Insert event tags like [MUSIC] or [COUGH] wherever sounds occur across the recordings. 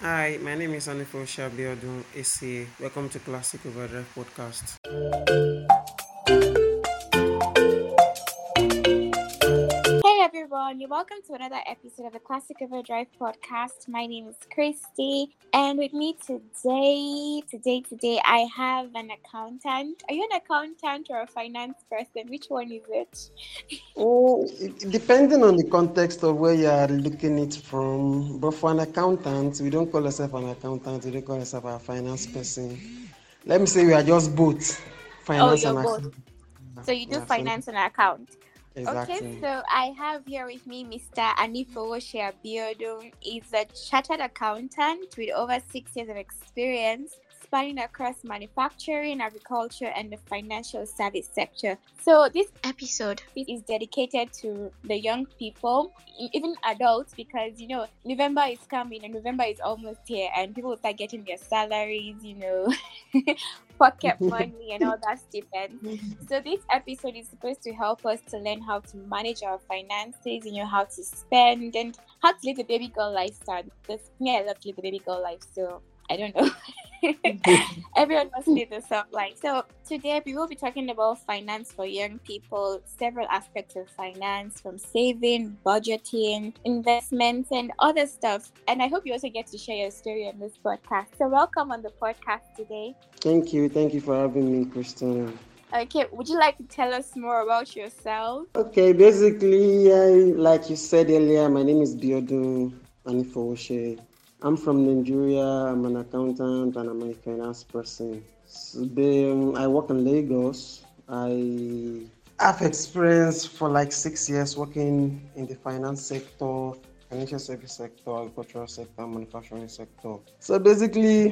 Hi, my name is Anifowose Abiodun, ACA. Welcome to Classic Overdrive Podcast. Everyone. You're welcome to another episode of the Classic Overdrive podcast. My name is Christy, and with me today, today, today, I have an accountant. Are you an accountant or a finance person? Which one is it? [LAUGHS] oh, depending on the context of where you are looking it from. But for an accountant, we don't call ourselves an accountant. We don't call ourselves a finance person. Let me say we are just both oh, finance oh, you're both. So you do yeah, finance so... and account. Exactly. Okay, so I have here with me Mr. Anifowose Abiodun. He's a chartered accountant with over six years of experience spanning across manufacturing, agriculture, and the financial service sector. So, this episode is dedicated to the young people, even adults, because you know, November is coming and November is almost here, and people start getting their salaries, you know, [LAUGHS] pocket [LAUGHS] money, and all that stipend. [LAUGHS] So, this episode is supposed to help us to learn how to manage our finances, you know, how to spend, and how to live the baby girl lifestyle. Because me, I love to live the baby girl life, so I don't know. [LAUGHS] Everyone must live the soft life. So today we will be talking about finance for young people, several aspects of finance, from saving, budgeting, investments, and other stuff. And I hope you also get to share your story on this podcast. So welcome on the podcast today. Thank you. Thank you for having me, Christina. Okay, would you like to tell us more about yourself? Okay, basically, I, like you said earlier, my name is Biodun Anifowose. I'm from Nigeria. I'm an accountant and I'm a finance person. So then I work in Lagos. I have experience for like six years working in the finance sector, financial service sector, agricultural sector, manufacturing sector. So basically,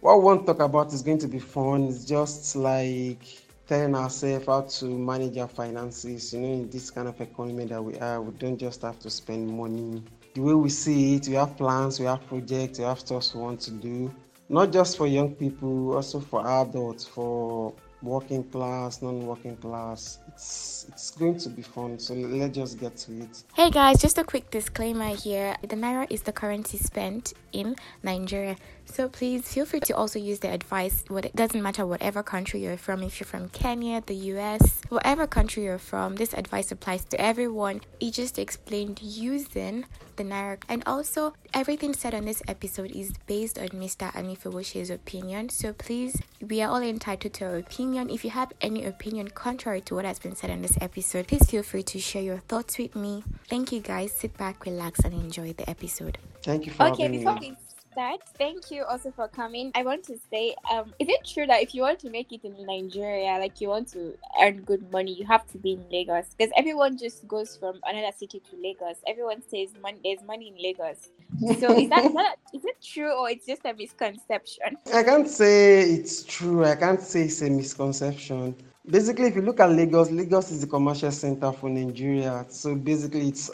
what we want to talk about is going to be fun. It's just like telling ourselves how to manage our finances. You know, in this kind of economy that we are, we don't just have to spend money the way we see it, we have plans, we have projects, we have stuff we want to do. Not just for young people, also for adults, for working class, non-working class. It's it's going to be fun. So let's just get to it. Hey guys, just a quick disclaimer here. The naira is the currency spent in Nigeria. So please feel free to also use the advice. What it doesn't matter whatever country you're from. If you're from Kenya, the US, whatever country you're from, this advice applies to everyone. It just explained using the naira. And also, everything said on this episode is based on Mr. Anifowose's opinion. So please, we are all entitled to our opinion. If you have any opinion contrary to what has been said on this episode, please feel free to share your thoughts with me. Thank you guys. Sit back, relax, and enjoy the episode. Thank you for okay, having before me. We- start, thank you also for coming. I want to say, um, is it true that if you want to make it in Nigeria, like you want to earn good money, you have to be in Lagos? Because everyone just goes from another city to Lagos. Everyone says money, there's money in Lagos. So is that, is [LAUGHS] that is it true or it's just a misconception? I can't say it's true. I can't say it's a misconception. Basically, if you look at Lagos, Lagos is the commercial center for Nigeria. So basically, it's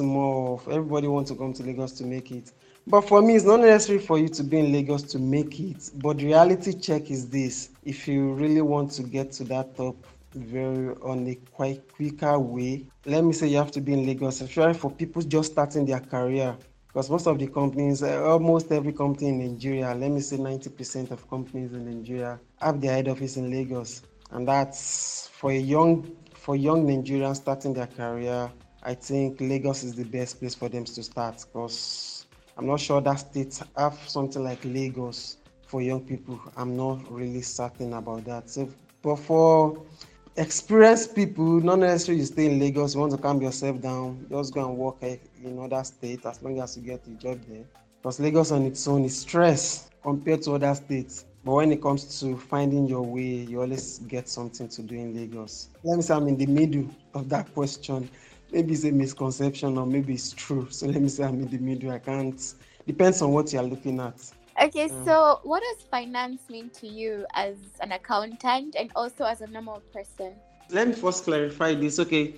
more of everybody wants to come to Lagos to make it. But for me, it's not necessary for you to be in Lagos to make it. But the reality check is this if you really want to get to that top very on a quite quicker way, let me say you have to be in Lagos, especially for people just starting their career. Because most of the companies, almost every company in Nigeria, let me say 90% of companies in Nigeria have their head office in Lagos. And that's for a young for young Nigerians starting their career, I think Lagos is the best place for them to start because I'm not sure that states have something like Lagos for young people. I'm not really certain about that. So, but for experienced people, not necessarily you stay in Lagos, you want to calm yourself down, just go and work eh, in other states as long as you get a job there. Because Lagos on its own is stress compared to other states. But when it comes to finding your way, you always get something to do in Lagos. Let me say I'm in the middle of that question maybe it's a misconception or maybe it's true. So let me say I'm in the middle. I can't. Depends on what you're looking at. Okay, so what does finance mean to you as an accountant and also as a normal person? Let me first clarify this. Okay,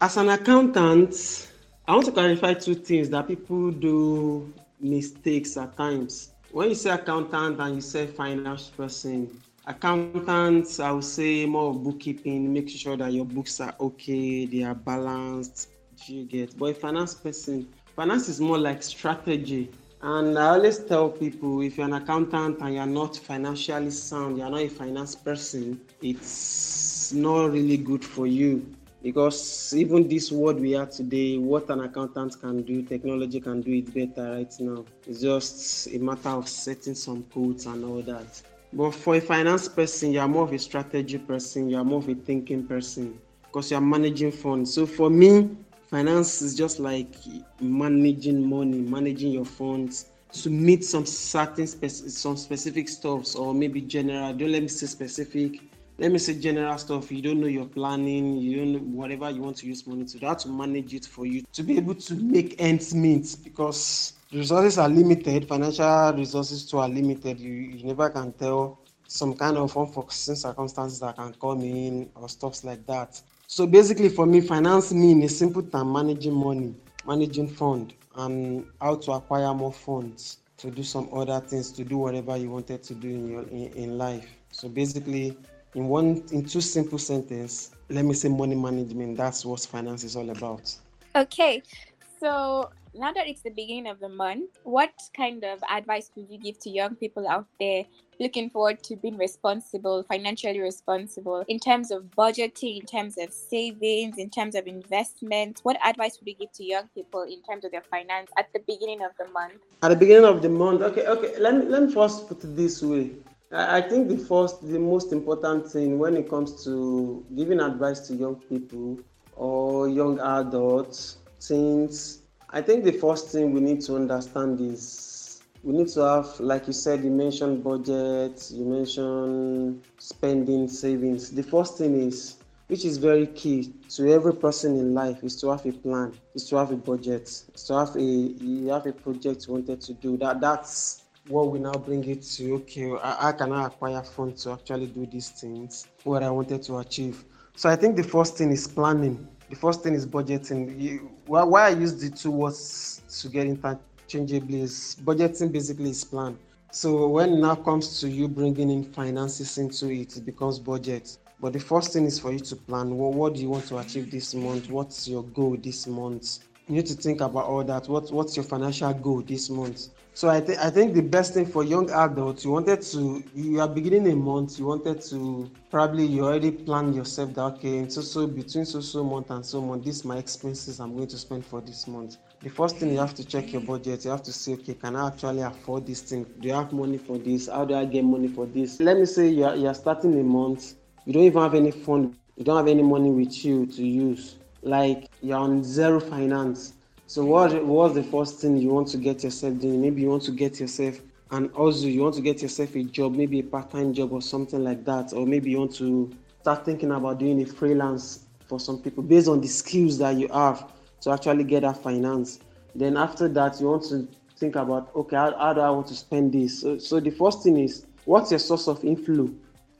as an accountant, I want to clarify two things that people do mistakes at times. When you say accountant and you say finance person, accountants i would say more bookkeeping make sure that your books are okay they are balanced. You get? But a finance person finance is more like strategy. And I always tell people if you're an accountant and you're not financially sound, you're not a finance person, it's not really good for you. Because even this world we are today, what an accountant can do, technology can do it better right now. It's just a matter of setting some codes and all that. But for a finance person, you're more of a strategy person, you're more of a thinking person because you're managing funds. So for me, finance is just like managing money, managing your funds to meet some certain spec- some specific stuffs or maybe general. Don't let me say specific. Let me say general stuff. You don't know your planning. You don't know whatever you want to use money to. That to manage it for you to be able to make ends meet because resources are limited. Financial resources too are limited. You, you never can tell some kind of unforeseen circumstances that can come in or stuffs like that. So basically, for me, finance mean a simple term managing money, managing fund, and how to acquire more funds to do some other things, to do whatever you wanted to do in your in, in life. So basically, in one in two simple sentences, let me say money management. That's what finance is all about. Okay, so now that it's the beginning of the month, what kind of advice would you give to young people out there looking forward to being responsible, financially responsible in terms of budgeting, in terms of savings, in terms of investment? What advice would you give to young people in terms of their finance at the beginning of the month? At the beginning of the month, okay, okay. Let me let me first put it this way. I think the first, the most important thing when it comes to giving advice to young people or young adults, teens, I think the first thing we need to understand is we need to have, like you said, you mentioned budget, you mentioned spending, savings. The first thing is, which is very key to every person in life, is to have a plan, is to have a budget, is to have a you have a project you wanted to do. That that's what we now bring it to. Okay, I can I acquire funds to actually do these things, what I wanted to achieve. So I think the first thing is planning. The first thing is budgeting. You, why, why I use the two words to get interchangeably is budgeting basically is plan. So when now comes to you bringing in finances into it, it becomes budget. But the first thing is for you to plan. Well, what do you want to achieve this month? What's your goal this month? You need to think about all that. What what's your financial goal this month? So I think I think the best thing for young adults, you wanted to you are beginning a month, you wanted to probably you already planned yourself that okay, so so between so so month and so month, this my expenses I'm going to spend for this month. The first thing you have to check your budget. You have to say okay can i actually afford this thing? Do you have money for this? How do i get money for this? Let me say you're, you're starting a month. You don't even have any fund. You don't have any money with you to use. Like you're on zero finance so what what's the first thing you want to get yourself doing maybe you want to get yourself and also you want to get yourself a job maybe a part-time job or something like that or maybe you want to start thinking about doing a freelance for some people based on the skills that you have to actually get that finance. Then after that, you want to think about okay, how, how do I want to spend this? So, so the first thing is what's your source of inflow?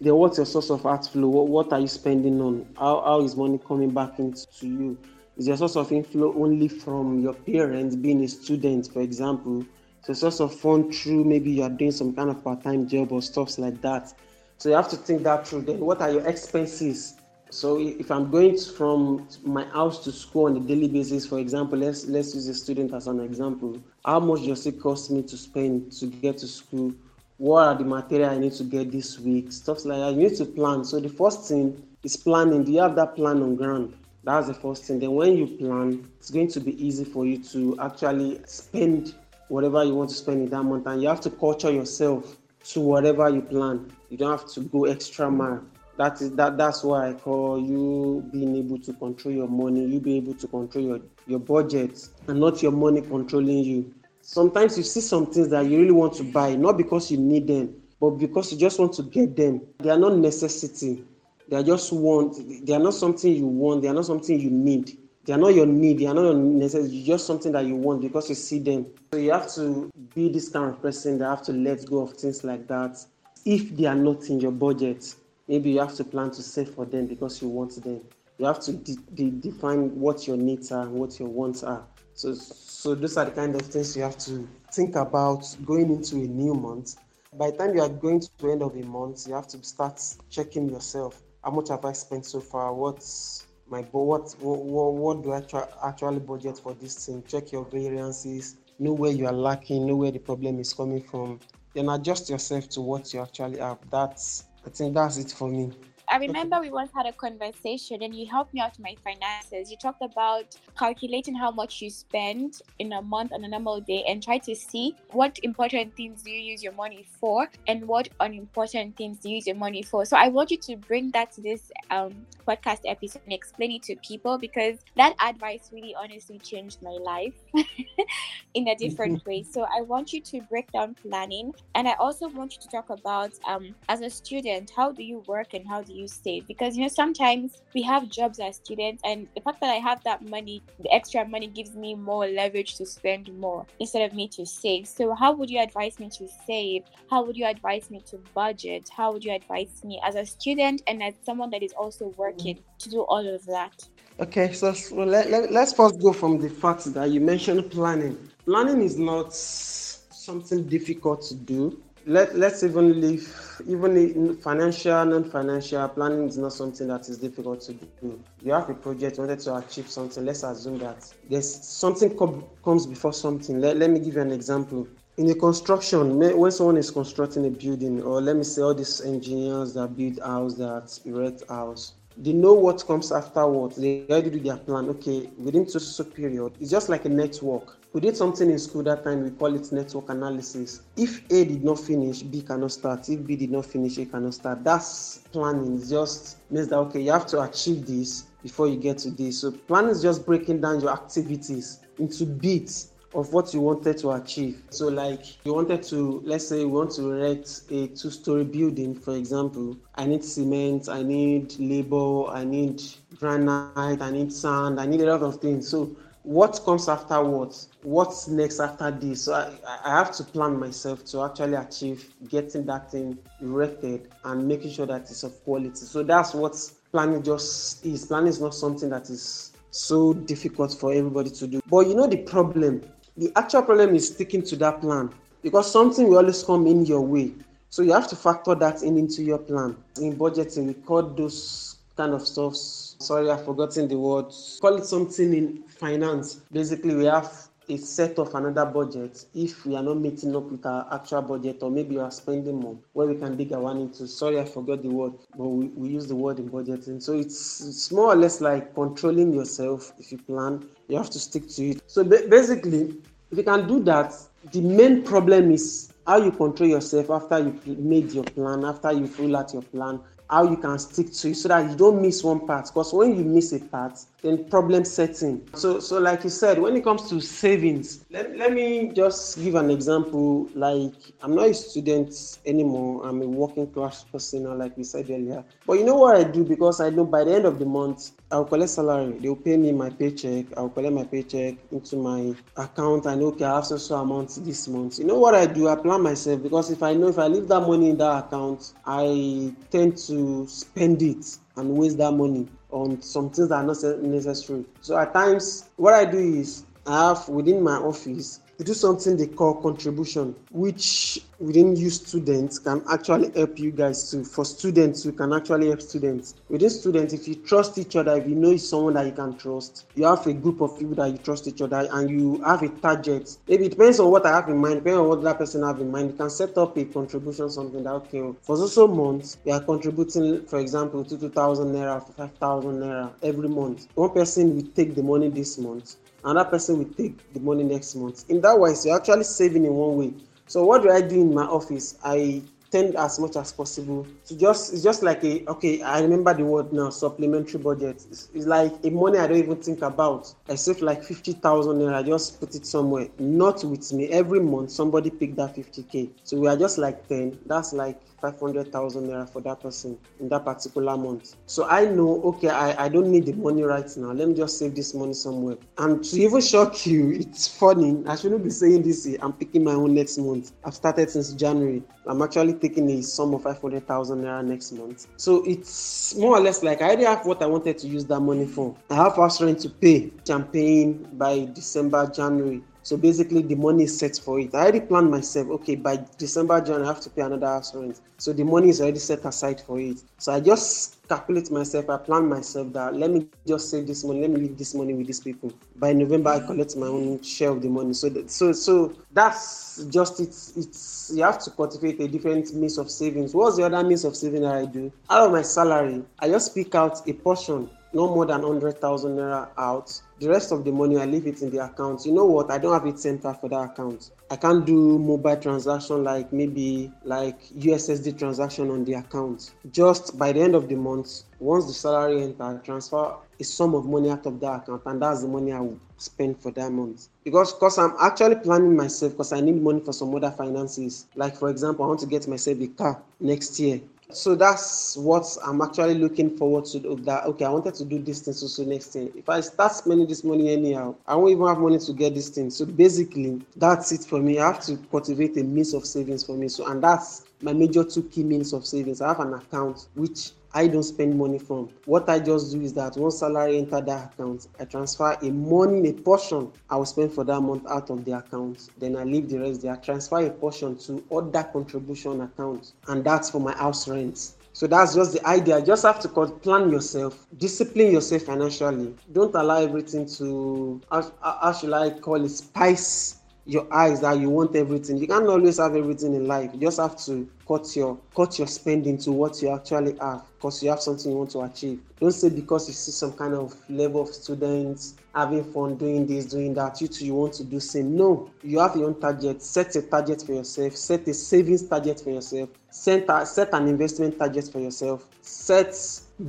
Then what's your source of outflow? What, what are you spending on? How, how is money coming back into you? Is your source of inflow only from your parents being a student, for example? So source of fund through maybe you are doing some kind of part-time job or stuffs like that. So you have to think that through. Then what are your expenses? So if I'm going from my house to school on a daily basis, for example, let's let's use a student as an example. How much does it cost me to spend to get to school? What are the material I need to get this week? Stuff like that. You need to plan. So the first thing is planning. Do you have that plan on ground? That's the first thing. Then when you plan, it's going to be easy for you to actually spend whatever you want to spend in that month. And you have to culture yourself to whatever you plan. You don't have to go extra mile that is that that's why I call you being able to control your money, you be able to control your, your budget and not your money controlling you. Sometimes you see some things that you really want to buy, not because you need them, but because you just want to get them. They are not necessity. They are just want. They are not something you want. They are not something you need. They are not your need. They are not your necessity. Just something that you want because you see them. So you have to be this kind of person that have to let go of things like that if they are not in your budget maybe you have to plan to save for them because you want them you have to de- de- define what your needs are what your wants are so so those are the kind of things you have to think about going into a new month by the time you are going to the end of a month you have to start checking yourself how much have i spent so far? What's my what what, what do i tra- actually budget for this thing? Check your variances. Know where you are lacking, know where the problem is coming from, then adjust yourself to what you actually have. That's I think that's it for me. I remember we once had a conversation and you helped me out with my finances. You talked about calculating how much you spend in a month on a normal day and try to see what important things do you use your money for and what unimportant things do you use your money for. So I want you to bring that to this um, podcast episode and explain it to people because that advice really honestly changed my life [LAUGHS] in a different way. So I want you to break down planning and I also want you to talk about um, as a student, how do you work and how do you save. Because you know sometimes we have jobs as students and the fact that i have that money the extra money gives me more leverage to spend more instead of me to save. So how would you advise me to save? How would you advise me to budget? How would you advise me as a student and as someone that is also working mm. to do all of that? Okay so, so let, let, let's first go from the fact that you mentioned planning. Planning is not something difficult to do let, let's even leave even in financial non-financial planning is not something that is difficult to do. You have a project wanted to achieve something let's assume that there's something com- comes before something. Let, let me give you an example. In a construction when someone is constructing a building or let me say all these engineers that build house that erect house they know what comes afterwards. They already do their plan. Okay within so period it's just like a network we did something in school that time we call it network analysis if a did not finish b cannot start if b did not finish a cannot start that's planning it just means that okay you have to achieve this before you get to this so planning is just breaking down your activities into bits of what you wanted to achieve. So, like you wanted to, let's say, you want to erect a two story building, for example. I need cement, I need labor, I need granite, I need sand, I need a lot of things. So, what comes afterwards what's next after this? So I, I have to plan myself to actually achieve getting that thing erected and making sure that it's of quality. So that's what planning just is. Planning is not something that is so difficult for everybody to do. But you know the problem? The actual problem is sticking to that plan because something will always come in your way. So you have to factor that in into your plan. In budgeting we those kind of stuff. Sorry i've forgotten the word call it something in finance. Basically we have a set of another budget if we are not meeting up with our actual budget or maybe we are spending more where we can dig our one into. Sorry i forgot the word but we, we use the word in budgeting. So it's, it's more or less like controlling yourself if you plan. You have to stick to it. So ba- basically if you can do that the main problem is how you control yourself after you made your plan after you fill out your plan how you can stick to it so that you don't miss one part. Because when you miss a part then problem setting so so like you said when it comes to savings let, let me just give an example. Like i'm not a student anymore. I'm a working class person like we said earlier. But you know what i do? Because i know by the end of the month i'll collect salary. They'll pay me my paycheck. I'll collect my paycheck into my account know okay i have so so amount this month. You know what i do? I plan myself because if i know if i leave that money in that account i tend to spend it and waste that money on some things that are not necessary. So at times, what I do is I have within my office to do something they call contribution, which within you students can actually help you guys too. For students, you can actually help students. Within students, if you trust each other, if you know it's someone that you can trust, you have a group of people that you trust each other and you have a target. Maybe it depends on what I have in mind, depending on what that person have in mind. You can set up a contribution, something that okay, for so months, you are contributing, for example, to 2,000 naira, 5,000 naira every month. One person will take the money this month another person will take the money next month. In that way, you're actually saving in one way. So what do I do in my office? I tend as much as possible to just it's just like a okay i remember the word now supplementary budget it's, it's like a money i don't even think about i save like 50000 and i just put it somewhere not with me every month somebody pick that 50k so we are just like 10 that's like 500,000 naira for that person in that particular month. So I know, okay, I, I don't need the money right now. Let me just save this money somewhere. And to even shock you, [LAUGHS] it's funny. I shouldn't be saying this. I'm picking my own next month. I've started since January. I'm actually taking a sum of 500,000 naira next month. So it's more or less like I already have what I wanted to use that money for. I have house rent to pay, champagne by December, January. So basically, the money is set for it. I already planned myself. Okay, by December, January, I have to pay another house rent. So the money is already set aside for it. So I just calculate myself, I plan myself that let me just save this money, let me leave this money with these people. By November, I collect my own share of the money. So, that, so, so that's just it's it's you have to cultivate a different means of savings. What's the other means of saving that I do? Out of my salary, I just pick out a portion no more than 100,000 naira out. The rest of the money, I leave it in the account. You know what? I don't have it center for that account. I can't do mobile transaction like maybe like USSD transaction on the account. Just by the end of the month, once the salary enter, transfer a sum of money out of that account, and that's the money I will spend for that month. Because because I'm actually planning myself because I need money for some other finances. Like for example, I want to get myself a car next year so that's what I'm actually looking forward to. That okay, I wanted to do this thing so, so next thing. If I start spending this money anyhow, I won't even have money to get this thing. So basically, that's it for me. I have to cultivate a means of savings for me. So and that's my major two key means of savings. I have an account which I don't spend money from. What I just do is that once salary enter that account, I transfer a money, a portion I will spend for that month out of the account. Then I leave the rest there. I transfer a portion to other contribution accounts, and that's for my house rent. So that's just the idea. Just have to plan yourself, discipline yourself financially. Don't allow everything to, how, how should I call it, spice your eyes that you want everything. You can't always have everything in life. You just have to cut your cut your spending to what you actually have because you have something you want to achieve. Don't say because you see some kind of level of students having fun doing this, doing that, you too you want to do same. No, you have your own target. Set a target for yourself. Set a savings target for yourself. Set a, set an investment target for yourself. Set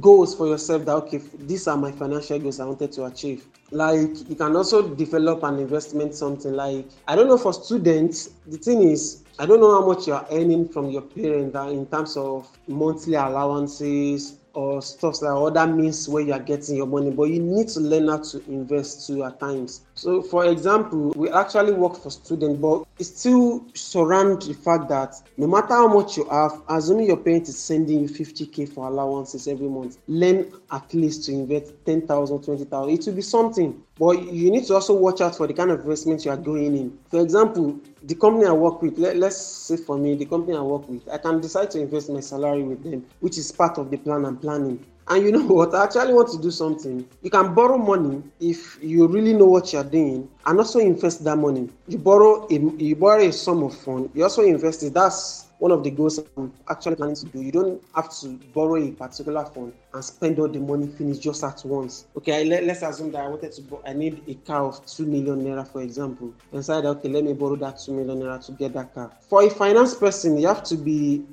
goals for yourself that okay, these are my financial goals I wanted to achieve. Like you can also develop an investment something. Like i don't know for students the thing is i don't know how much you are earning from your parent uh, in terms of monthly allowances or stuff like other means where you are getting your money but you need to learn how to invest too at times. So for example we actually work for students but still surround the fact that no matter how much you have assuming your parent is sending you 50k for allowances every month learn at least to invest 10,000 20,000 it will be something but you need to also watch out for the kind of investment you are going in. For example, the company I work with, let, us say for me, the company I work with, I can decide to invest my salary with them, which is part of the plan I'm planning. And you [LAUGHS] know what? I actually want to do something. You can borrow money if you really know what you're doing and also invest that money. You borrow a, you borrow a sum of fund, you also invest it. That's one of the goals I'm actually planning to do. You don't have to borrow a particular fund and spend all the money finish just at once. Okay, let, us assume that I wanted to, buy. I need a car of 2 million naira, for example. And said, okay, let me borrow that 2 million naira to get that car. For a finance person, you have to be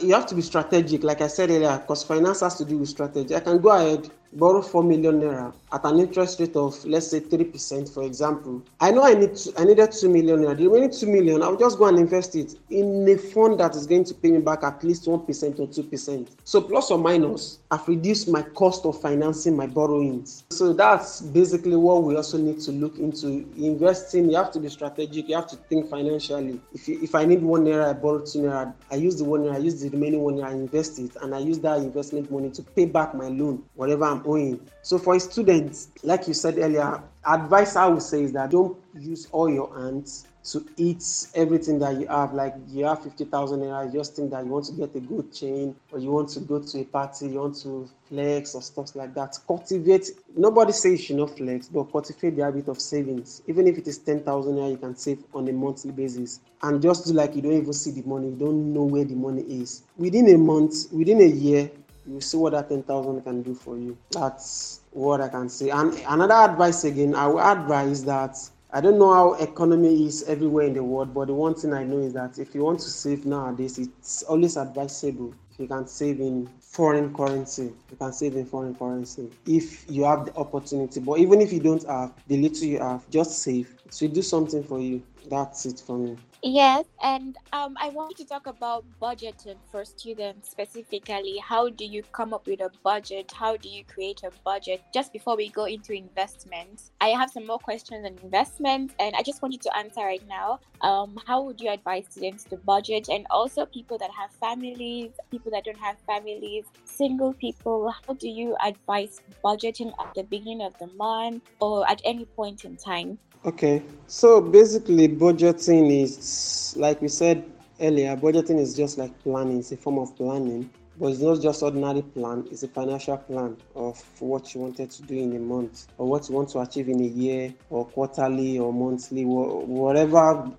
you have to be strategic, like I said earlier, because finance has to do with strategy. I can go ahead borrow 4 million naira at an interest rate of let's say 3% for example. I know i need to, i needed 2 million naira. The remaining 2 million i'll just go and invest it in a fund that is going to pay me back at least 1% or 2% so plus or minus i've reduced my cost of financing my borrowings. So that's basically what we also need to look into. Investing you have to be strategic you have to think financially. If, you, if i need 1 naira i borrow 2 naira. I use the 1 naira i use the remaining 1 naira i invest it and i use that investment money to pay back my loan whatever i'm owing. So for students, like you said earlier, advice I would say is that don't use all your hands to eat everything that you have. Like you have 50,000 naira, just think that you want to get a good chain or you want to go to a party, you want to flex or stuff like that. Cultivate, nobody says you should not flex, but cultivate the habit of savings. Even if it is 10,000 naira, you can save on a monthly basis. And just do like you don't even see the money, you don't know where the money is. Within a month, within a year, you see what that 10,000 can do for you. That's what I can say. And another advice again, I would advise that I don't know how economy is everywhere in the world, but the one thing I know is that if you want to save nowadays, it's always advisable. You can save in foreign currency, you can save in foreign currency if you have the opportunity. But even if you don't have the little you have, just save. It will do something for you. That's it for me. Yes, and um, I want to talk about budgeting for students specifically. How do you come up with a budget? How do you create a budget? Just before we go into investments, I have some more questions on investments, and I just want you to answer right now. Um, how would you advise students to budget, and also people that have families, people that don't have families, single people? How do you advise budgeting at the beginning of the month or at any point in time? Okay, so basically, budgeting is like we said earlier, budgeting is just like planning, it's a form of planning. but it's not just ordinary plan, it's a financial plan of what you wanted to do in a month or what you want to achieve in a year or quarterly or monthly, whatever,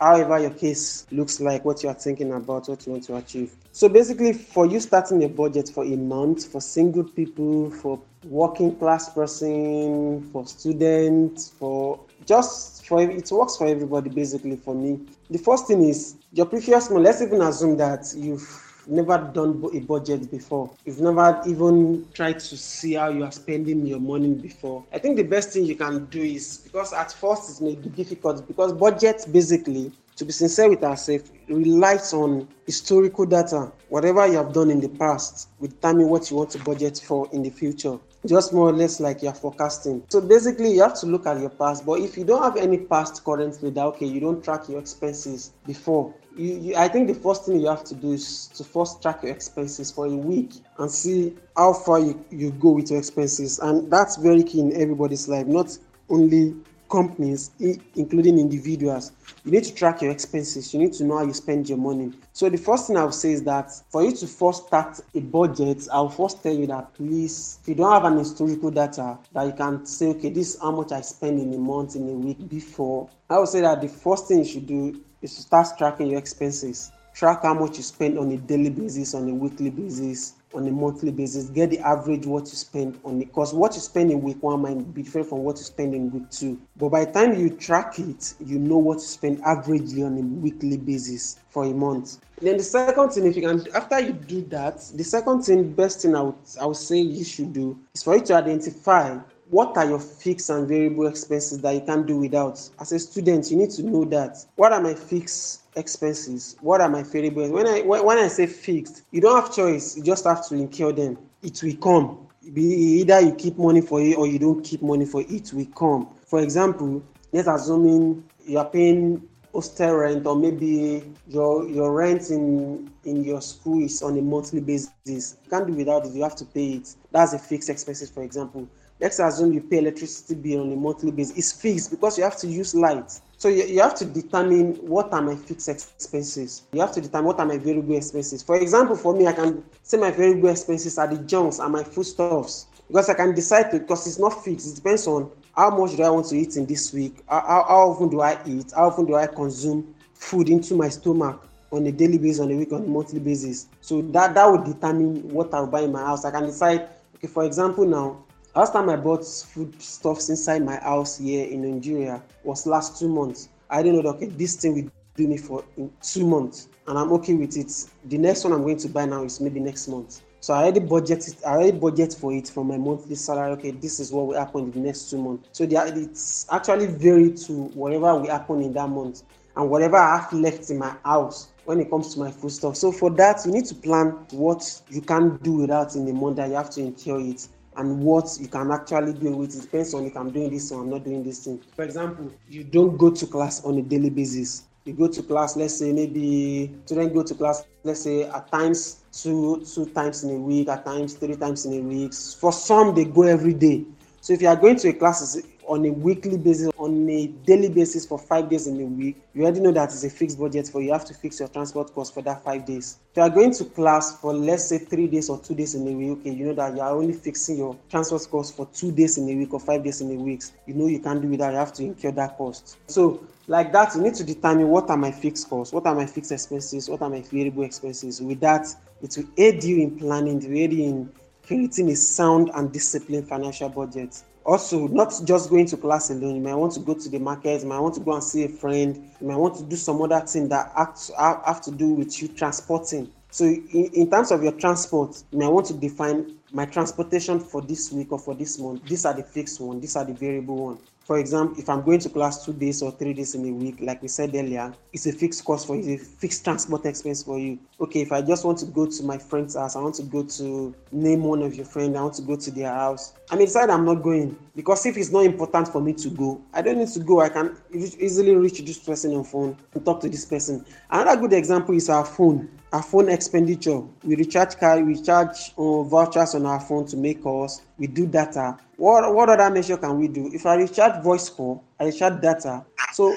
however your case looks like, what you are thinking about, what you want to achieve. So basically, for you starting a budget for a month, for single people, for working class person, for students, for just for it works for everybody basically for me. The first thing is your previous month. Let's even assume that you've never done a budget before. You've never even tried to see how you are spending your money before. I think the best thing you can do is because at first it may be difficult because budget basically to be sincere with ourselves, relies on historical data. Whatever you have done in the past will determine what you want to budget for in the future. Just more or less like you're forecasting. So basically, you have to look at your past. But if you don't have any past currently, that okay, you don't track your expenses before. You, you, I think the first thing you have to do is to first track your expenses for a week and see how far you, you go with your expenses. And that's very key in everybody's life, not only companies, including individuals, you need to track your expenses. You need to know how you spend your money. So the first thing I would say is that for you to first start a budget, I'll first tell you that please, if you don't have an historical data that you can say, okay, this is how much I spend in a month, in a week before, I would say that the first thing you should do is to start tracking your expenses. Track how much you spend on a daily basis, on a weekly basis, on a monthly basis, get the average what you spend on it. Because what you spend in week one might be different from what you spend in week two. But by the time you track it, you know what you spend averagely on a weekly basis for a month. Then the second thing, if you can, after you do that, the second thing, best thing I would, I would say you should do is for you to identify what are your fixed and variable expenses that you can't do without? As a student, you need to know that. What are my fixed expenses? What are my variable? When I when I say fixed, you don't have choice. You just have to incur them. It will come. Either you keep money for it or you don't keep money for it. It will come. For example, let's assuming you are paying hostel rent or maybe your your rent in in your school is on a monthly basis. You can't do without it. You have to pay it. That's a fixed expenses, for example. Let's assume you pay electricity bill on a monthly basis. It's fixed because you have to use light. So you, you have to determine what are my fixed expenses. You have to determine what are my variable expenses. For example, for me, I can say my variable expenses are the junks and my foodstuffs because I can decide to because it's not fixed. It depends on how much do I want to eat in this week. How, how, often do I eat? How often do I consume food into my stomach? on a daily basis, on a week, on a monthly basis. So that that would determine what I'll buy in my house. I can decide, okay, for example, now Last time I bought food stuffs inside my house here in Nigeria was last two months. I didn't know that okay, this thing will do me for in two months, and I'm okay with it. The next one I'm going to buy now is maybe next month. So I already budgeted. I already budget for it from my monthly salary. Okay, this is what will happen in the next two months. So it's actually vary to whatever will happen in that month and whatever I have left in my house when it comes to my food stuff. So for that, you need to plan what you can do without in the month that you have to incur it and what you can actually do with it depends on if I'm doing this or I'm not doing this thing. For example, you don't go to class on a daily basis. You go to class, let's say maybe students go to class, let's say at times two two times in a week, at times three times in a week. For some, they go every day. So if you are going to a class on a weekly basis, on a daily basis for five days in a week, you already know that it's a fixed budget for you. have to fix your transport cost for that five days. If you are going to class for let's say three days or two days in a week, okay, you know that you are only fixing your transport cost for two days in a week or five days in a week. You know you can't do that, you have to incur that cost. So like that, you need to determine what are my fixed costs, what are my fixed expenses, what are my variable expenses. With that, it will aid you in planning, it aid you in creating a sound and disciplined financial budget also not just going to class alone. You might want to go to the market. You might want to go and see a friend. You might want to do some other thing that have, have to do with you transporting. So in, in terms of your transport you might want to define my transportation for this week or for this month. These are the fixed one. These are the variable one for example, if I'm going to class two days or three days in a week, like we said earlier, it's a fixed cost for you, it's a fixed transport expense for you. Okay, if I just want to go to my friend's house, I want to go to name one of your friends, I want to go to their house. I may decide I'm not going because if it's not important for me to go, I don't need to go. I can easily reach this person on phone and talk to this person. Another good example is our phone our phone expenditure. We recharge card, we charge uh, vouchers on our phone to make calls. We do data. What what other measure can we do? If I recharge voice call, I recharge data. So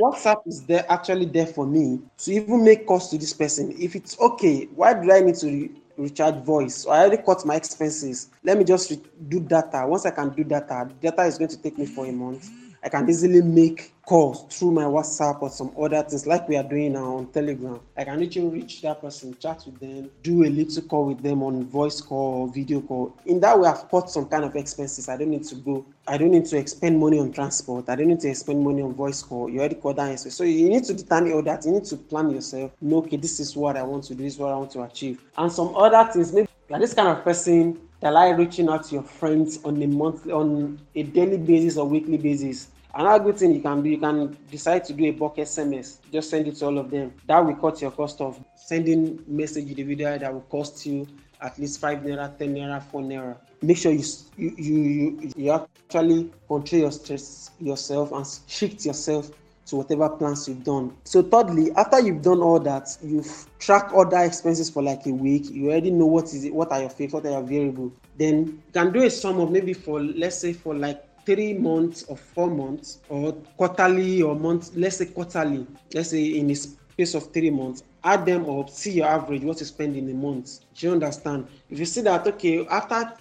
WhatsApp is there actually there for me to even make calls to this person. If it's okay, why do I need to re- recharge voice? I already cut my expenses. Let me just re- do data. Once I can do data, data is going to take me for a month. I can easily make calls through my WhatsApp or some other things like we are doing now on Telegram. I can literally reach that person, chat with them, do a little call with them on voice call video call. In that way, I've cut some kind of expenses. I don't need to go. I don't need to expend money on transport. I don't need to expend money on voice call. You already called that. So you need to determine all that. You need to plan yourself. Know, okay, this is what I want to do. This is what I want to achieve. And some other things. Maybe you're this kind of person that like reaching out to your friends on a monthly, on a daily basis or weekly basis Another good thing you can do, you can decide to do a bulk SMS. Just send it to all of them. That will cut your cost of sending message individual that will cost you at least five naira, ten naira, four naira. Make sure you you you, you actually control your stress yourself and shift yourself to whatever plans you've done. So thirdly, after you've done all that, you've tracked other expenses for like a week. You already know what is it, what are your fixed, what are your variable. Then you can do a sum of maybe for let's say for like three months or four months or quarterly or month, let's say quarterly, let's say in a space of three months, add them up, see your average, what you spend in a month. Do you understand? If you see that, okay, after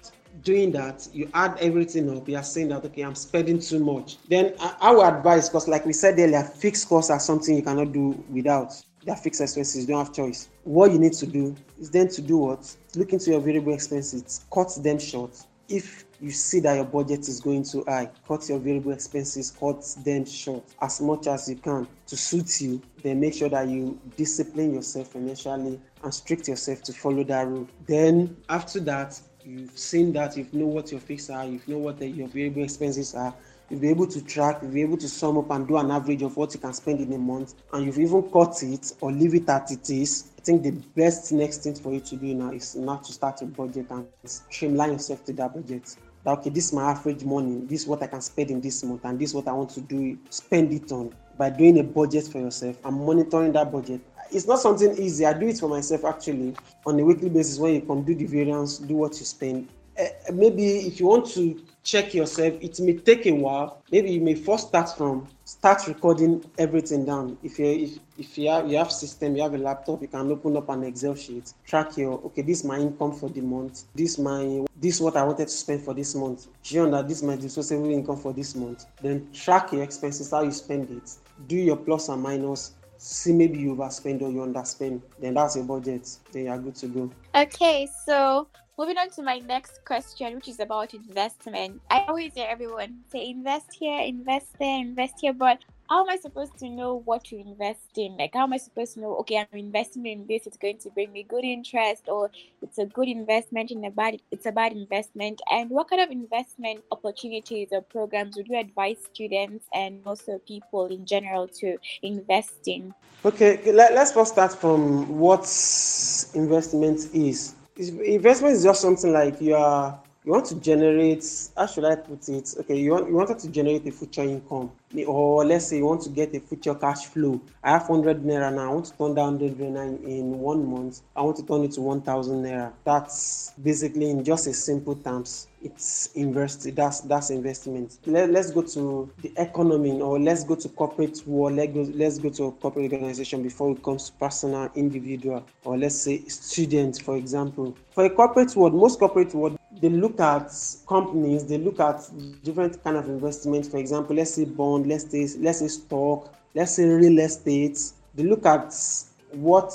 doing that, you add everything up, you are saying that, okay, I'm spending too much. Then I, I would advise, because like we said earlier, fixed costs are something you cannot do without. They're fixed expenses, you don't have choice. What you need to do is then to do what? Look into your variable expenses, cut them short. If you see that your budget is going too high, cut your variable expenses, cut them short as much as you can to suit you. Then make sure that you discipline yourself financially and strict yourself to follow that rule. Then after that, you've seen that you know what your fixes are, you know what your variable expenses are. You'll be able to track, you'll be able to sum up and do an average of what you can spend in a month, and you've even cut it or leave it at it is. I think the best next thing for you to do now is not to start a budget and streamline yourself to that budget that okay, this is my average money, this is what I can spend in this month, and this is what I want to do, spend it on by doing a budget for yourself and monitoring that budget. It's not something easy. I do it for myself actually on a weekly basis when you come do the variance, do what you spend. Uh, maybe if you want to check yourself, it may take a while. Maybe you may first start from start recording everything down. If you if, if you have you have system, you have a laptop, you can open up an Excel sheet, track your okay, this is my income for the month, this my this is what I wanted to spend for this month. Know that this is my disposable income for this month. Then track your expenses, how you spend it. Do your plus and minus. See maybe you overspend or you underspend. Then that's your budget. Then you're good to go. Okay, so Moving on to my next question, which is about investment. I always hear everyone say invest here, invest there, invest here, but how am I supposed to know what to invest in? Like, how am I supposed to know, okay, I'm investing in this, it's going to bring me good interest, or it's a good investment in a bad, it's a bad investment? And what kind of investment opportunities or programs would you advise students and also people in general to invest in? Okay, let, let's first start from what investment is investment is just something like you are you want to generate how should i put it? Okay you want you wanted to generate a future income. Or let's say you want to get a future cash flow. I have 100 naira now. I want to turn that 100 naira in one month. I want to turn it to 1000 naira. That's basically in just a simple terms. It's invest that's that's investment. Let, let's go to the economy or let's go to corporate world. Let's go, let's go to a corporate organization before it comes to personal individual or let's say students for example. For a corporate world most corporate world they look at companies they look at different kind of investment for example let's say bond let's say let's say stock let's say real estate they look at what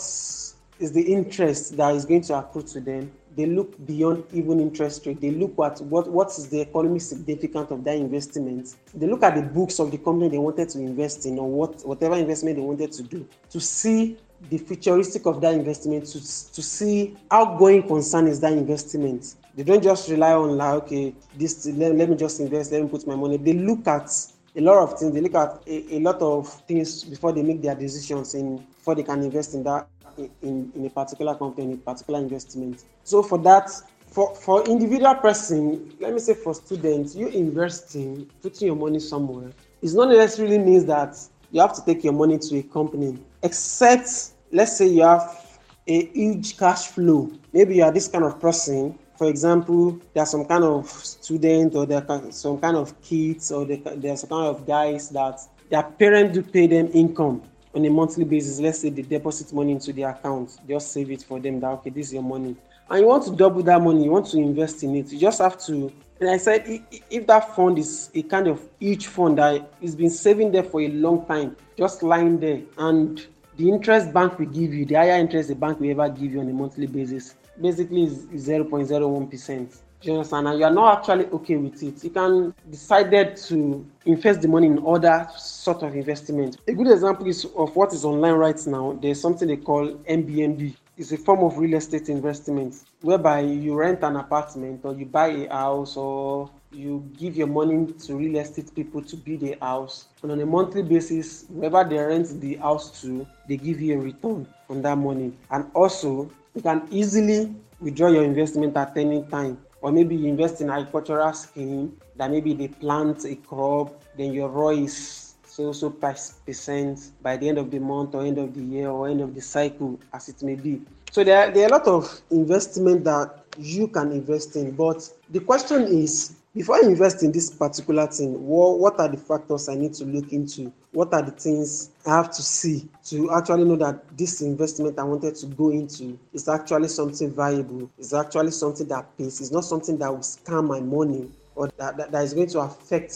is the interest that is going to accrue to them they look beyond even interest rate. They look at what, what is the economic significance of that investment. They look at the books of the company they wanted to invest in or what whatever investment they wanted to do to see the futuristic of that investment, to, to see how going concern is that investment. They don't just rely on like, okay, this let, let me just invest, let me put my money. They look at a lot of things. They look at a, a lot of things before they make their decisions in before they can invest in that in, in a particular company, a particular investment. So for that, for, for individual person, let me say for students, you investing, putting your money somewhere, it's not necessarily means that you have to take your money to a company, except let's say you have a huge cash flow. Maybe you are this kind of person. For example, there's some kind of student or there are some kind of kids or there's some kind of guys that their parents do pay them income on a monthly basis. Let's say they deposit money into their account, just save it for them. That okay, this is your money, and you want to double that money, you want to invest in it. You just have to. And I said, if that fund is a kind of huge fund that has been saving there for a long time, just lying there, and the interest bank will give you, the higher interest the bank will ever give you on a monthly basis, basically is 0.01 percent you understand? And you are not actually okay with it. You can decide to invest the money in other sort of investment. A good example is of what is online right now. There's something they call Airbnb. It's a form of real estate investment whereby you rent an apartment or you buy a house or you give your money to real estate people to build a house and on a monthly basis whoever they rent the house to they give you a return on that money and also you can easily withdraw your investment at any time or maybe you invest in agricultural scheme that maybe they plant a crop, then your ROI is so so percent by the end of the month or end of the year or end of the cycle, as it may be. So there, there are a lot of investment that you can invest in, but the question is before I invest in this particular thing, what, what are the factors I need to look into? What are the things I have to see to actually know that this investment I wanted to go into is actually something valuable, is actually something that pays, it's not something that will scam my money or that, that, that is going to affect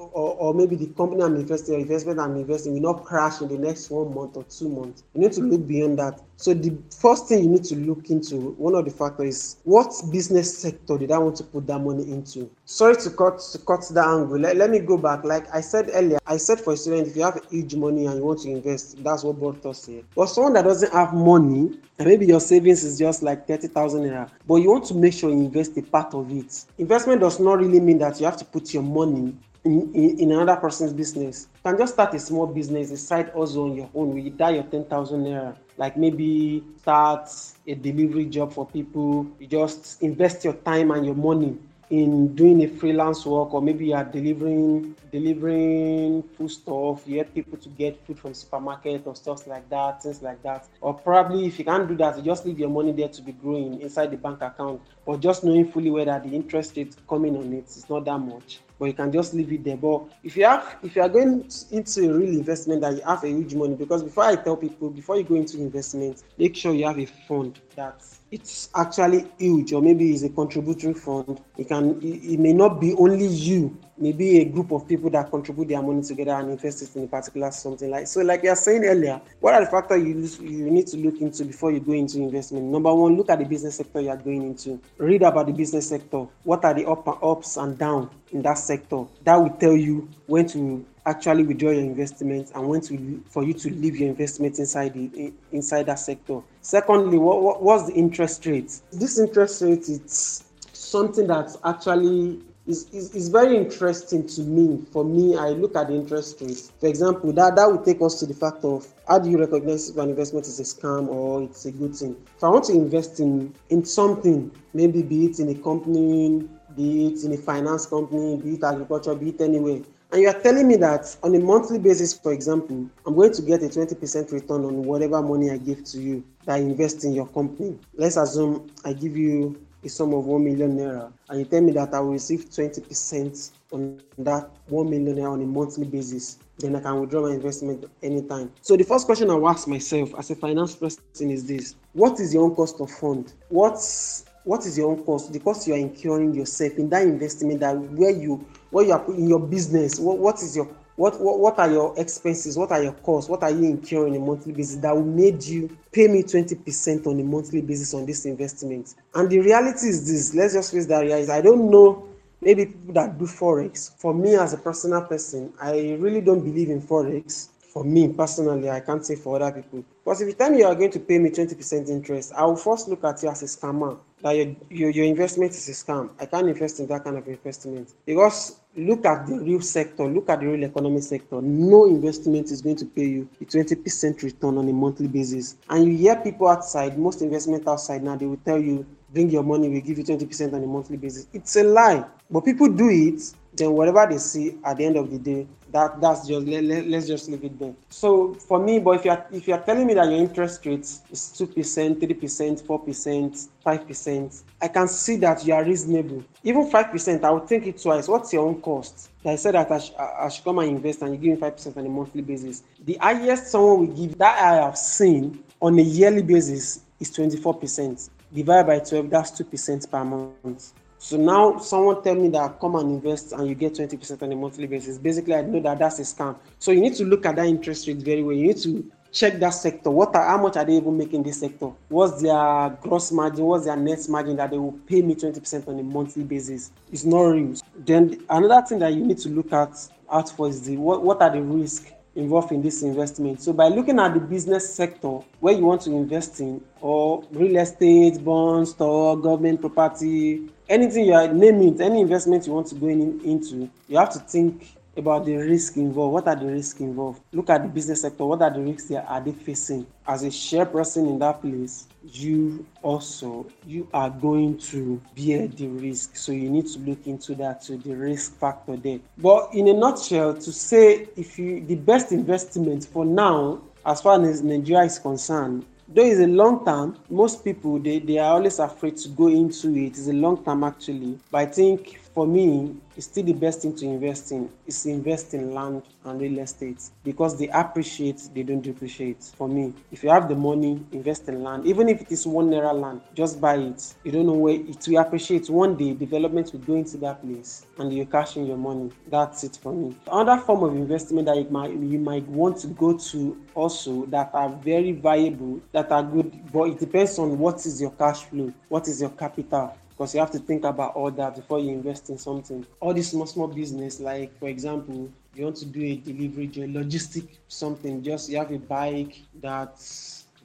or, or maybe the company I'm investing or investment I'm investing will not crash in the next one month or two months. You need to look beyond that. So the first thing you need to look into, one of the factors is what business sector did I want to put that money into? Sorry to cut to cut that angle. Let, let me go back. Like I said earlier, I said for a student, if you have huge money and you want to invest, that's what both us said. But someone that doesn't have money, and maybe your savings is just like 30,000 naira, but you want to make sure you invest a part of it. Investment does not really mean that you have to put your money in, in, another person's business. You can just start a small business, a side hustle on your own you die your 10,000 naira. Like maybe start a delivery job for people. You just invest your time and your money in doing a freelance work or maybe you are delivering delivering food stuff you help people to get food from supermarket or stuff like that things like that or probably if you can't do that you just leave your money there to be growing inside the bank account but just knowing fully whether the interest rate coming on it is not that much but you can just leave it there. But if you have, if you are going into a real investment that you have a huge money, because before I tell people, before you go into investment, make sure you have a fund that it's actually huge, or maybe it's a contributory fund. It can, it, it may not be only you maybe a group of people that contribute their money together and invest it in a particular something like so like you are saying earlier what are the factors you you need to look into before you go into investment? Number one look at the business sector you are going into. Read about the business sector. What are the up and ups and down in that sector? That will tell you when to actually withdraw your investment and when to for you to leave your investment inside the inside that sector secondly what, what what's the interest rate this interest rate it's something that's actually is, is, is very interesting to me. For me, I look at the interest rates. For example, that, that would take us to the fact of how do you recognize if an investment is a scam or it's a good thing? If I want to invest in, in something, maybe be it in a company, be it in a finance company, be it agriculture, be it anywhere, and you are telling me that on a monthly basis, for example, I'm going to get a 20% return on whatever money I give to you that I invest in your company. Let's assume I give you a sum of 1 million naira and you tell me that I will receive 20% on that 1 million naira on a monthly basis, then I can withdraw my investment anytime. So the first question I will ask myself as a finance person is this what is your own cost of fund? What's what is your own cost? The cost you are incurring yourself in that investment that where you where you are in your business, what, what is your what, what what are your expenses? What are your costs? What are you incurring on a monthly basis that will make you pay me 20% on a monthly basis on this investment? And the reality is this let's just face that reality. I don't know maybe people that do forex. For me as a personal person i really don't believe in forex. For me personally i can't say for other people. Because if you tell me you are going to pay me 20% interest i will first look at you as a scammer that your, your, your investment is a scam. I can't invest in that kind of investment because look at the real sector, look at the real economy sector. No investment is going to pay you a 20% return on a monthly basis. And you hear people outside, most investment outside now, they will tell you, bring your money, we give you 20% on a monthly basis. It's a lie. But people do it, then whatever they see at the end of the day, That that's just let, let, let's just leave it there. So for me, but if you're if you're telling me that your interest rate is two percent, three percent, four percent, five percent, I can see that you are reasonable. Even five percent, I would think it twice. What's your own cost? I said that I, sh- I should come and invest, and you give me five percent on a monthly basis. The highest someone will give that I have seen on a yearly basis is twenty four percent. Divided by twelve, that's two percent per month. So now someone tell me that come and invest and you get 20% on a monthly basis. Basically, I know that that's a scam. So you need to look at that interest rate very well. You need to check that sector. What are how much are they even making this sector? What's their gross margin? What's their net margin that they will pay me 20% on a monthly basis? It's not real. Then another thing that you need to look at out for is the what, what are the risks involved in this investment. So by looking at the business sector where you want to invest in, or real estate, bonds, stock, government property, anything you are naming, any investment you want to go in, into, you have to think about the risk involved. What are the risks involved? Look at the business sector. What are the risks they are they facing? As a share person in that place, you also you are going to bear the risk. So you need to look into that to the risk factor there. But in a nutshell, to say if you the best investment for now, as far as Nigeria is concerned, though it's a long term most people they, they are always afraid to go into it it's a long term actually but i think for me it's still the best thing to invest in is invest in land and real estate because they appreciate they don't depreciate. For me if you have the money invest in land. Even if it is one naira land just buy it. You don't know where it will appreciate. One day development will go into that place and you cash in your money. That's it for me. Another form of investment that you might you might want to go to also that are very viable that are good but it depends on what is your cash flow what is your capital because you have to think about all that before you invest in something. All this small small business, like for example, you want to do a delivery, a logistic something. Just you have a bike that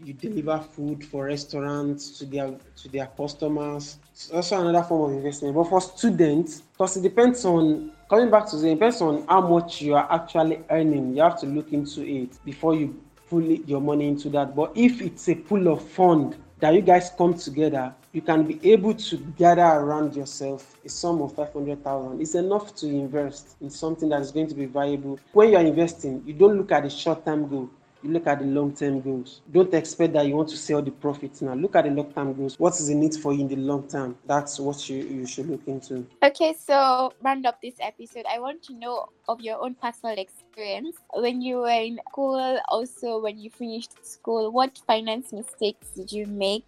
you deliver food for restaurants to their to their customers. It's also another form of investment. But for students, because it depends on coming back to the depends on how much you are actually earning. You have to look into it before you put your money into that. But if it's a pool of fund that you guys come together, you can be able to gather around yourself a sum of 500,000. It's enough to invest in something that is going to be viable. When you are investing, you don't look at the short term goal, you look at the long term goals. Don't expect that you want to sell the profits now. Look at the long term goals. What is the need for you in the long term? That's what you, you should look into. Okay, so round up this episode, I want to know of your own personal experience when you were in school, also when you finished school. What finance mistakes did you make?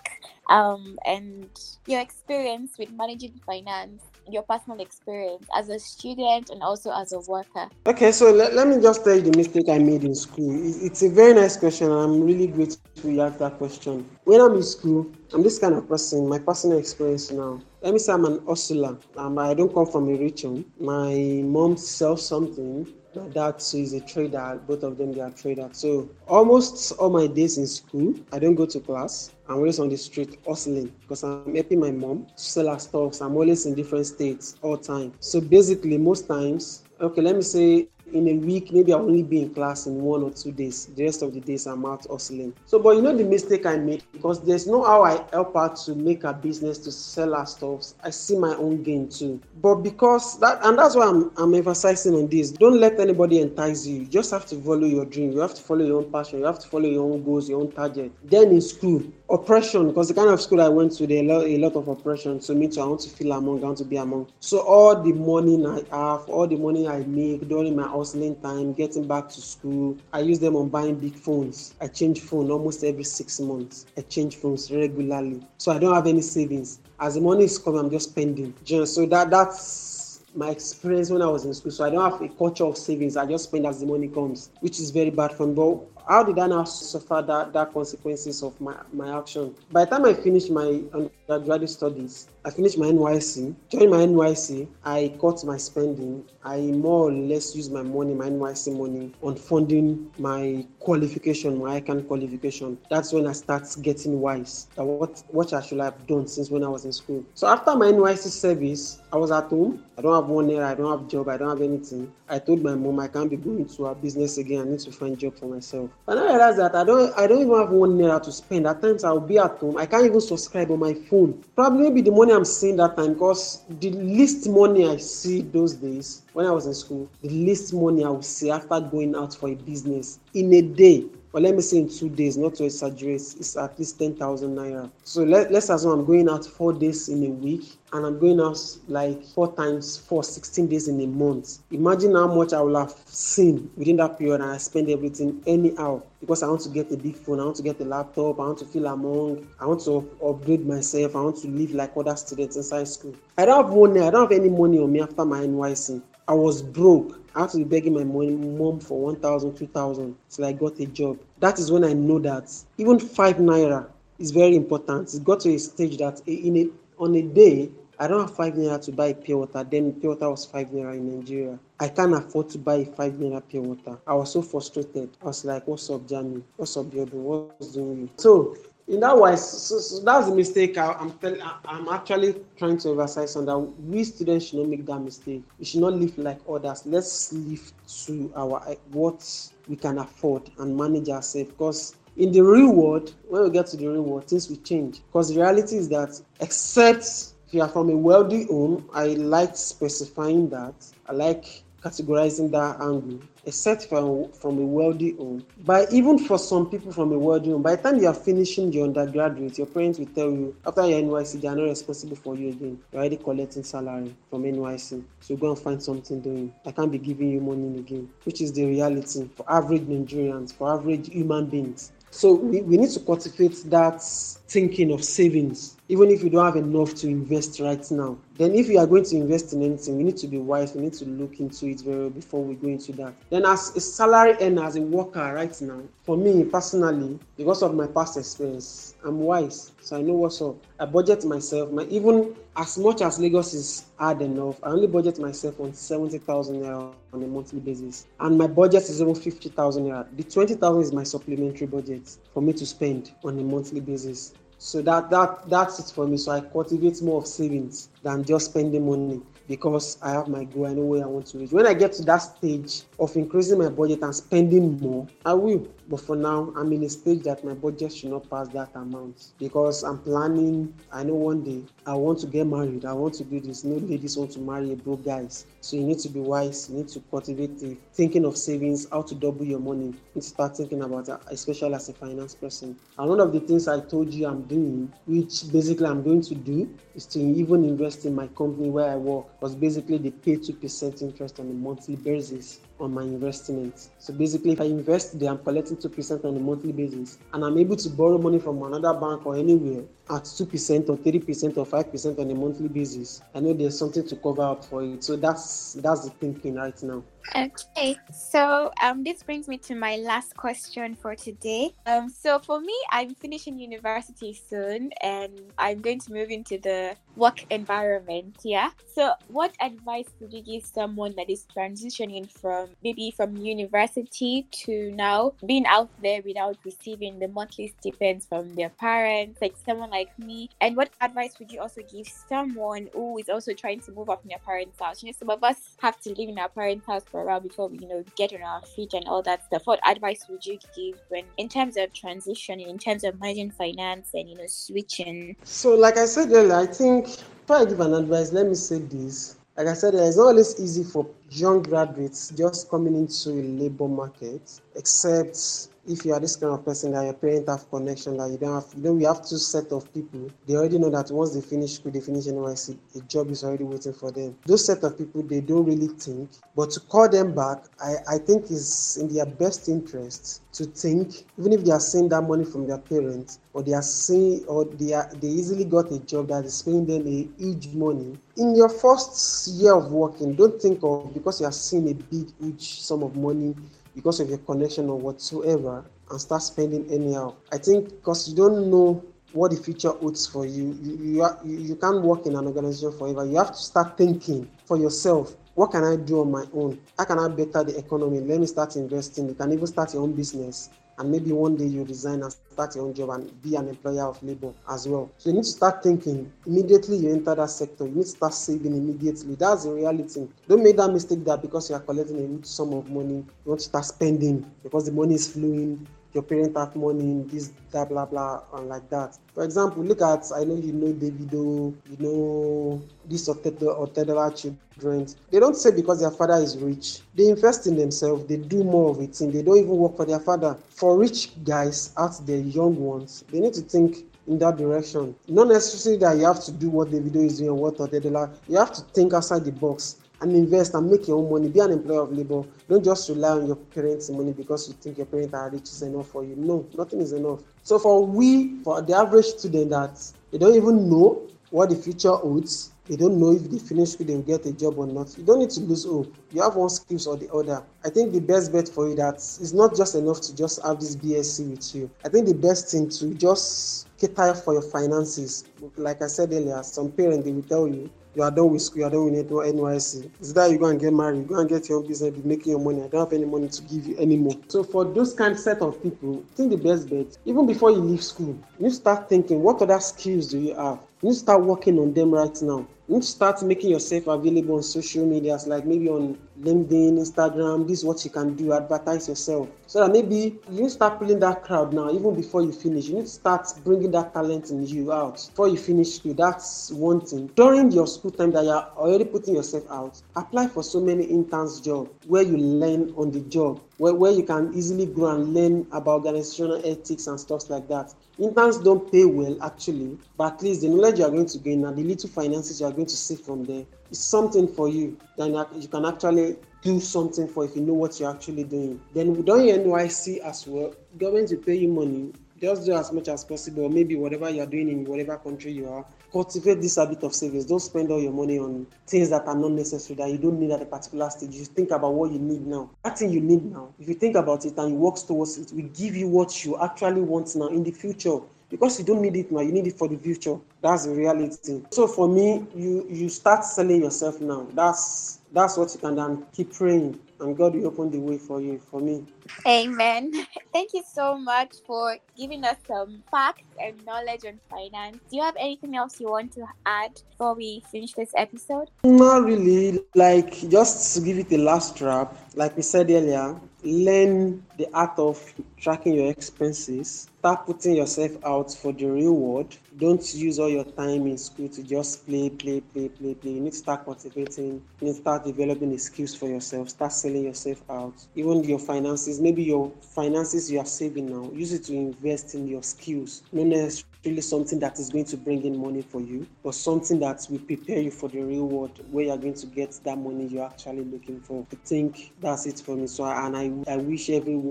Um, and your experience with managing finance your personal experience as a student and also as a worker? Okay, so let, let me just tell you the mistake I made in school. It's a very nice question, I'm really grateful you asked that question. When I'm in school, I'm this kind of person, my personal experience now. Let me say I'm an hustler. Um, I don't come from a rich home. My mom sells something dad is a trader both of them they are traders. So almost all my days in school i don't go to class. I'm always on the street hustling because i'm helping my mom sell her stuff i'm always in different states all time. So basically most times okay let me say in a week, maybe I'll only be in class in one or two days. The rest of the days I'm out hustling. So, but you know the mistake I made because there's no how I help her to make a business to sell her stuff. I see my own gain too. But because that, and that's why I'm, I'm emphasizing on this. Don't let anybody entice you. You just have to follow your dream. You have to follow your own passion. You have to follow your own goals, your own target. Then in school, oppression because the kind of school I went to, there a a lot of oppression. So me too, I want to feel among, I want to be among. So all the money I have, all the money I make during my hustling time, getting back to school, I use them on buying big phones. I change phone almost every six months. I change phones regularly. So I don't have any savings. As the money is coming, I'm just spending. So that that's my experience when I was in school. So I don't have a culture of savings. I just spend as the money comes, which is very bad for me. But how did I now suffer that, that consequences of my, my action? By the time I finished my um, undergraduate studies, I finished my NYSC. During my NYSC, I cut my spending. I more or less use my money, my NYSC money, on funding my qualification, my ICAN qualification. That's when I start getting wise. What what I should have done since when I was in school. So after my NYSC service, I was at home. I don't have one year. I don't have job. I don't have anything. I told my mom I can't be going to a business again. I need to find job for myself. And I realize that I don't I don't even have one naira to spend. At times I'll be at home. I can't even subscribe on my phone. Probably maybe the money I'm seeing that time because the least money I see those days when I was in school, the least money I would see after going out for a business in a day or let me say in two days, not to exaggerate, it's at least 10,000 naira. So let, let's assume I'm going out four days in a week and I'm going out like four times for 16 days in a month. Imagine how much I will have seen within that period and I spend everything anyhow because I want to get a big phone, I want to get a laptop, I want to feel among, I want to upgrade myself, I want to live like other students inside school. I don't have money, I don't have any money on me after my NYSC. I was broke. I had to be begging my mom for 1,000, 2,000 till I got a job. That is when I know that even five naira is very important. It got to a stage that in a, on a day, I don't have five naira to buy pure water. Then pure water was five naira in Nigeria. I can't afford to buy five naira pure water. I was so frustrated. I was like, "What's up, Jamie? What's up, Biodo? What's doing you?" So in that way, so, so that's the mistake I, am telling. I'm actually trying to emphasize on that we students should not make that mistake. We should not live like others. Let's live to our eh, what we can afford and manage ourselves. Because in the real world, when we get to the real world, things will change. Because the reality is that, except if you are from a wealthy home, I like specifying that. I like categorizing that angle except from, from a wealthy home. But even for some people from a wealthy home, by the time you are finishing your undergraduate, your parents will tell you after your NYSC, they are not responsible for you again. You're already collecting salary from NYSC. So go and find something doing. I can't be giving you money again, which is the reality for average Nigerians, for average human beings. So we, we need to cultivate that thinking of savings even if you don't have enough to invest right now. Then, if you are going to invest in anything, you need to be wise. You need to look into it very well before we go into that. Then, as a salary earner, as a worker right now, for me personally, because of my past experience, I'm wise, so I know what's up. I budget myself. My even as much as Lagos is hard enough, I only budget myself on seventy thousand naira on a monthly basis, and my budget is even fifty thousand naira. The twenty thousand is my supplementary budget for me to spend on a monthly basis. So that that that's it for me. So I cultivate more of savings than just spending money because I have my goal. I know where I want to reach. When I get to that stage of increasing my budget and spending more, I will. But for now, I'm in a stage that my budget should not pass that amount because I'm planning. I know one day I want to get married. I want to do this. No ladies want to marry a broke guys. So you need to be wise. You need to cultivate the thinking of savings, how to double your money. You start thinking about it, especially as a finance person. And one of the things I told you I'm doing, which basically I'm going to do, is to even invest in my company where I work. Because basically they pay two percent interest on a monthly basis on my investment. So basically, if I invest there, I'm collecting 2% on a monthly basis, and I'm able to borrow money from another bank or anywhere at 2% or 3% or 5% on a monthly basis. I know there's something to cover up for it. So that's that's the thinking right now. Okay, so um, this brings me to my last question for today. Um, so for me, I'm finishing university soon, and I'm going to move into the work environment. Yeah. So, what advice would you give someone that is transitioning from maybe from university to now being out there without receiving the monthly stipends from their parents, like someone like me? And what advice would you also give someone who is also trying to move up in their parents' house? You know, some of us have to live in our parents' house for a while before we, you know, get on our feet and all that stuff. What advice would you give when, in terms of transitioning, in terms of managing finance and, you know, switching? So, like I said earlier, I think before I give an advice, let me say this. Like I said, it's not always easy for young graduates just coming into a labor market, except if you are this kind of person that your parents have connection that you don't have know we have two set of people they already know that once they finish school they finish NYSC a job is already waiting for them. Those set of people they don't really think but to call them back I, I think is in their best interest to think even if they are seeing that money from their parents or they are seeing or they are they easily got a job that is paying them a huge money. In your first year of working don't think of because you are seeing a big huge sum of money because of your connection or whatsoever and start spending anyhow. I think because you don't know what the future holds for you, you, you, are, you, you can't work in an organization forever. You have to start thinking for yourself. What can I do on my own? How can I better the economy? Let me start investing. You can even start your own business and maybe one day you resign and start your own job and be an employer of labor as well. So you need to start thinking immediately you enter that sector. You need to start saving immediately. That's the reality. Don't make that mistake that because you are collecting a huge sum of money, you want to start spending because the money is flowing your parents have money, this, blah blah, blah, and like that. For example, look at, I know you know Davido, you know these Otedola children. They don't say because their father is rich. They invest in themselves. They do more of it. And they don't even work for their father. For rich guys out there, young ones, they need to think in that direction. Not necessarily that you have to do what Davido is doing or what Otedola. You have to think outside the box and invest and make your own money. Be an employer of labor. Don't just rely on your parents' money because you think your parents are rich is enough for you. No, nothing is enough. So for we, for the average student that they don't even know what the future holds, they don't know if they finish school they will get a job or not. You don't need to lose hope. You have one skills or the other. I think the best bet for you that it's not just enough to just have this BSc with you. I think the best thing to just cater for your finances. Like I said earlier, some parents they will tell you you are done with school, you are done with NYSC. Is that you go and get married, you go and get your own business, be making your money. I don't have any money to give you anymore. So for those kind of set of people, think the best bet, even before you leave school, you start thinking, what other skills do you have? You start working on them right now you need to start making yourself available on social medias like maybe on linkedin instagram. This is what you can do advertise yourself. So that maybe you start pulling that crowd now even before you finish. You need to start bringing that talent in you out. Before you finish school that's one thing. During your school time that you're already putting yourself out apply for so many interns job where you learn on the job where, where you can easily grow and learn about organizational ethics and stuff like that. Interns don't pay well actually but at least the knowledge you are going to gain and the little finances you are going to see from there. Is something for you then you can actually do something for if you know what you're actually doing. Then your nysc as well. Government will pay you money just do as much as possible maybe whatever you're doing in whatever country you are cultivate this habit of savings. Don't spend all your money on things that are not necessary that you don't need at a particular stage. You think about what you need now. That thing you need now if you think about it and you work towards it will give you what you actually want now in the future because you don't need it now you need it for the future that's the reality so for me you you start selling yourself now that's that's what you can then keep praying and God will open the way for you, for me. Amen. [LAUGHS] Thank you so much for giving us some facts and knowledge on finance. Do you have anything else you want to add before we finish this episode? Not really. Like, just to give it a last wrap, like we said earlier, learn the art of tracking your expenses start putting yourself out for the real world don't use all your time in school to just play play play play play. You need to start cultivating you need to start developing the skills for yourself. Start selling yourself out. Even your finances maybe your finances you are saving now use it to invest in your skills. Not necessarily something that is going to bring in money for you but something that will prepare you for the real world where you're going to get that money you're actually looking for. I think that's it for me so and i, I wish everyone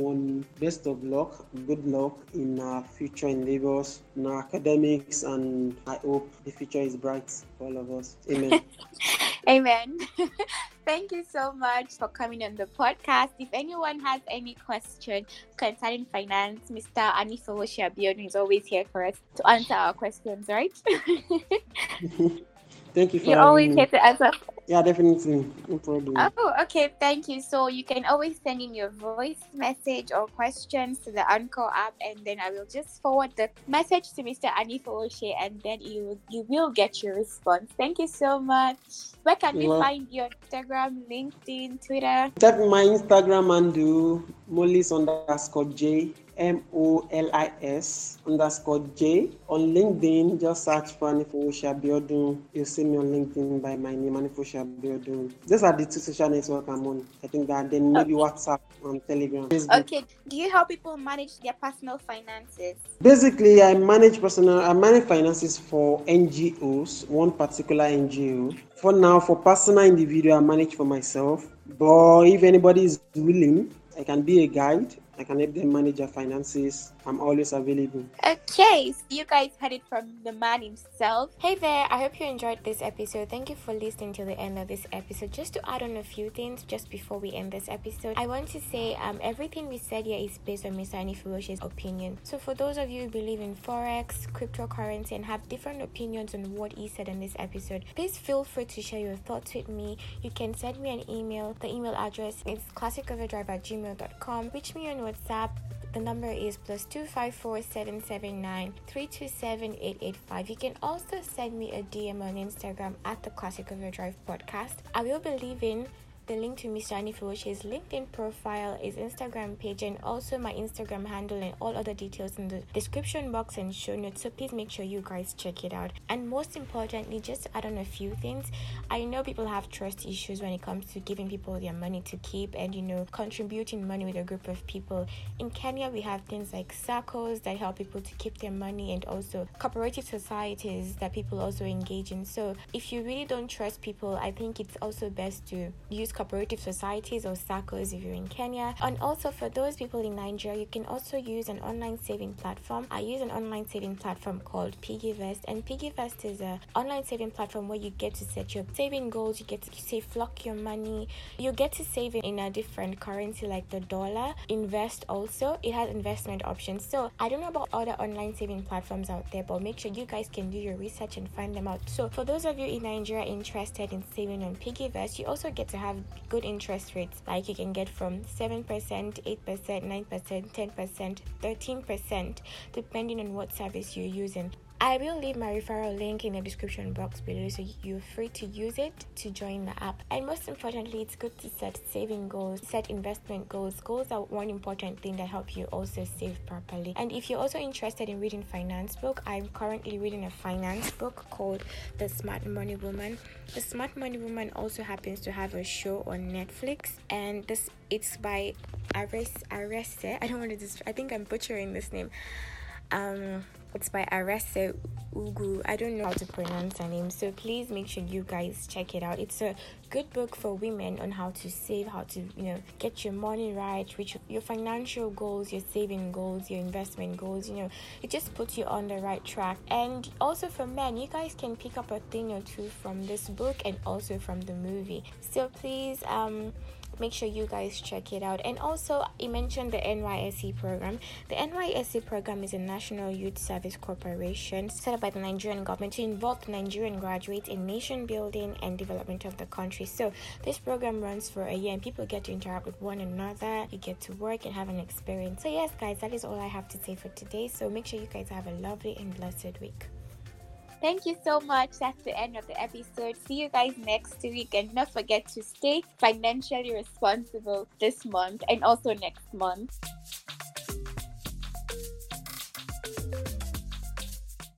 best of luck good luck in our future endeavors in our academics and i hope the future is bright for all of us amen [LAUGHS] amen [LAUGHS] Thank you so much for coming on the podcast. If anyone has any question concerning finance, Mr. Anifo Abiodun is always here for us to answer our questions, right? [LAUGHS] Thank you for You're always here to answer yeah, definitely. No problem. Oh, okay. Thank you. So you can always send in your voice message or questions to the Anchor app, and then I will just forward the message to Mr. Anifowose, and then you you will get your response. Thank you so much. Where can we find your Instagram, LinkedIn, Twitter? Check my Instagram and do Molis underscore J M O L I S underscore J. On LinkedIn, just search for Anifowose Abiodun. You'll see me on LinkedIn by my name, Anifowose Abiodun. These are the two social networks I'm on. I think that then maybe WhatsApp and Telegram. Facebook. Okay. Do you help people manage their personal finances? Basically, I manage personal, I manage finances for NGOs, one particular NGO. For now, for personal individual, I manage for myself. But if anybody is willing, I can be a guide I can help them manage their finances. I'm always available. Okay, so you guys heard it from the man himself. Hey there, I hope you enjoyed this episode. Thank you for listening to the end of this episode. Just to add on a few things just before we end this episode, I want to say um everything we said here is based on Mr. Anifowose's opinion. So for those of you who believe in forex, cryptocurrency, and have different opinions on what he said in this episode, please feel free to share your thoughts with me. You can send me an email. The email address is classicoverdrive at gmail.com. Reach me on WhatsApp The number is plus two five four seven seven nine three two seven eight eight five. You can also send me a DM on Instagram at the Classic Overdrive podcast. I will be leaving the link to Mr. Anifowose's LinkedIn profile, his Instagram page, and also my Instagram handle and all other details in the description box and show notes. So please make sure you guys check it out. And most importantly, just add on a few things, I know people have trust issues when it comes to giving people their money to keep and you know contributing money with a group of people. In Kenya, we have things like SACCOs that help people to keep their money and also cooperative societies that people also engage in. So if you really don't trust people, I think it's also best to use cooperative societies or SACCOs if you're in Kenya. And also for those people in Nigeria, you can also use an online saving platform. I use an online saving platform called PiggyVest, and PiggyVest is an online saving platform where you get to set your saving goals, you get to Safelock your money, you get to save in a different currency like the dollar. Invest also, it has investment options. So I don't know about other online saving platforms out there, but make sure you guys can do your research and find them out. So for those of you in Nigeria interested in saving on PiggyVest, you also get to have good interest rates like you can get from 7%, 8%, 9%, 10%, 13% depending on what service you're using. I will leave my referral link in the description box below so you're free to use it to join the app. And most importantly, it's good to set saving goals, set investment goals. Goals are one important thing that help you also save properly. And if you're also interested in reading finance book, I'm currently reading a finance book called The Smart Money Woman. The Smart Money Woman also happens to have a show on Netflix and this it's by Ares Arese. I don't want to just I think I'm butchering this name. Um it's by Arese Ugwu. I don't know how to pronounce her name, so please make sure you guys check it out. It's a good book for women on how to save, how to you know get your money right, reach your financial goals, your saving goals, your investment goals. You know, it just puts you on the right track. And also for men, you guys can pick up a thing or two from this book and also from the movie. So please, um make sure you guys check it out. And also I mentioned the NYSC program. The NYSC program is a national youth service corporation set up by the nigerian government to involve nigerian graduates in nation building and development of the country. So this program runs for a year and people get to interact with one another you get to work and have an experience. So yes guys that is all i have to say for today. So make sure you guys have a lovely and blessed week Thank you so much. That's the end of the episode. See you guys next week. And don't forget to stay financially responsible this month and also next month.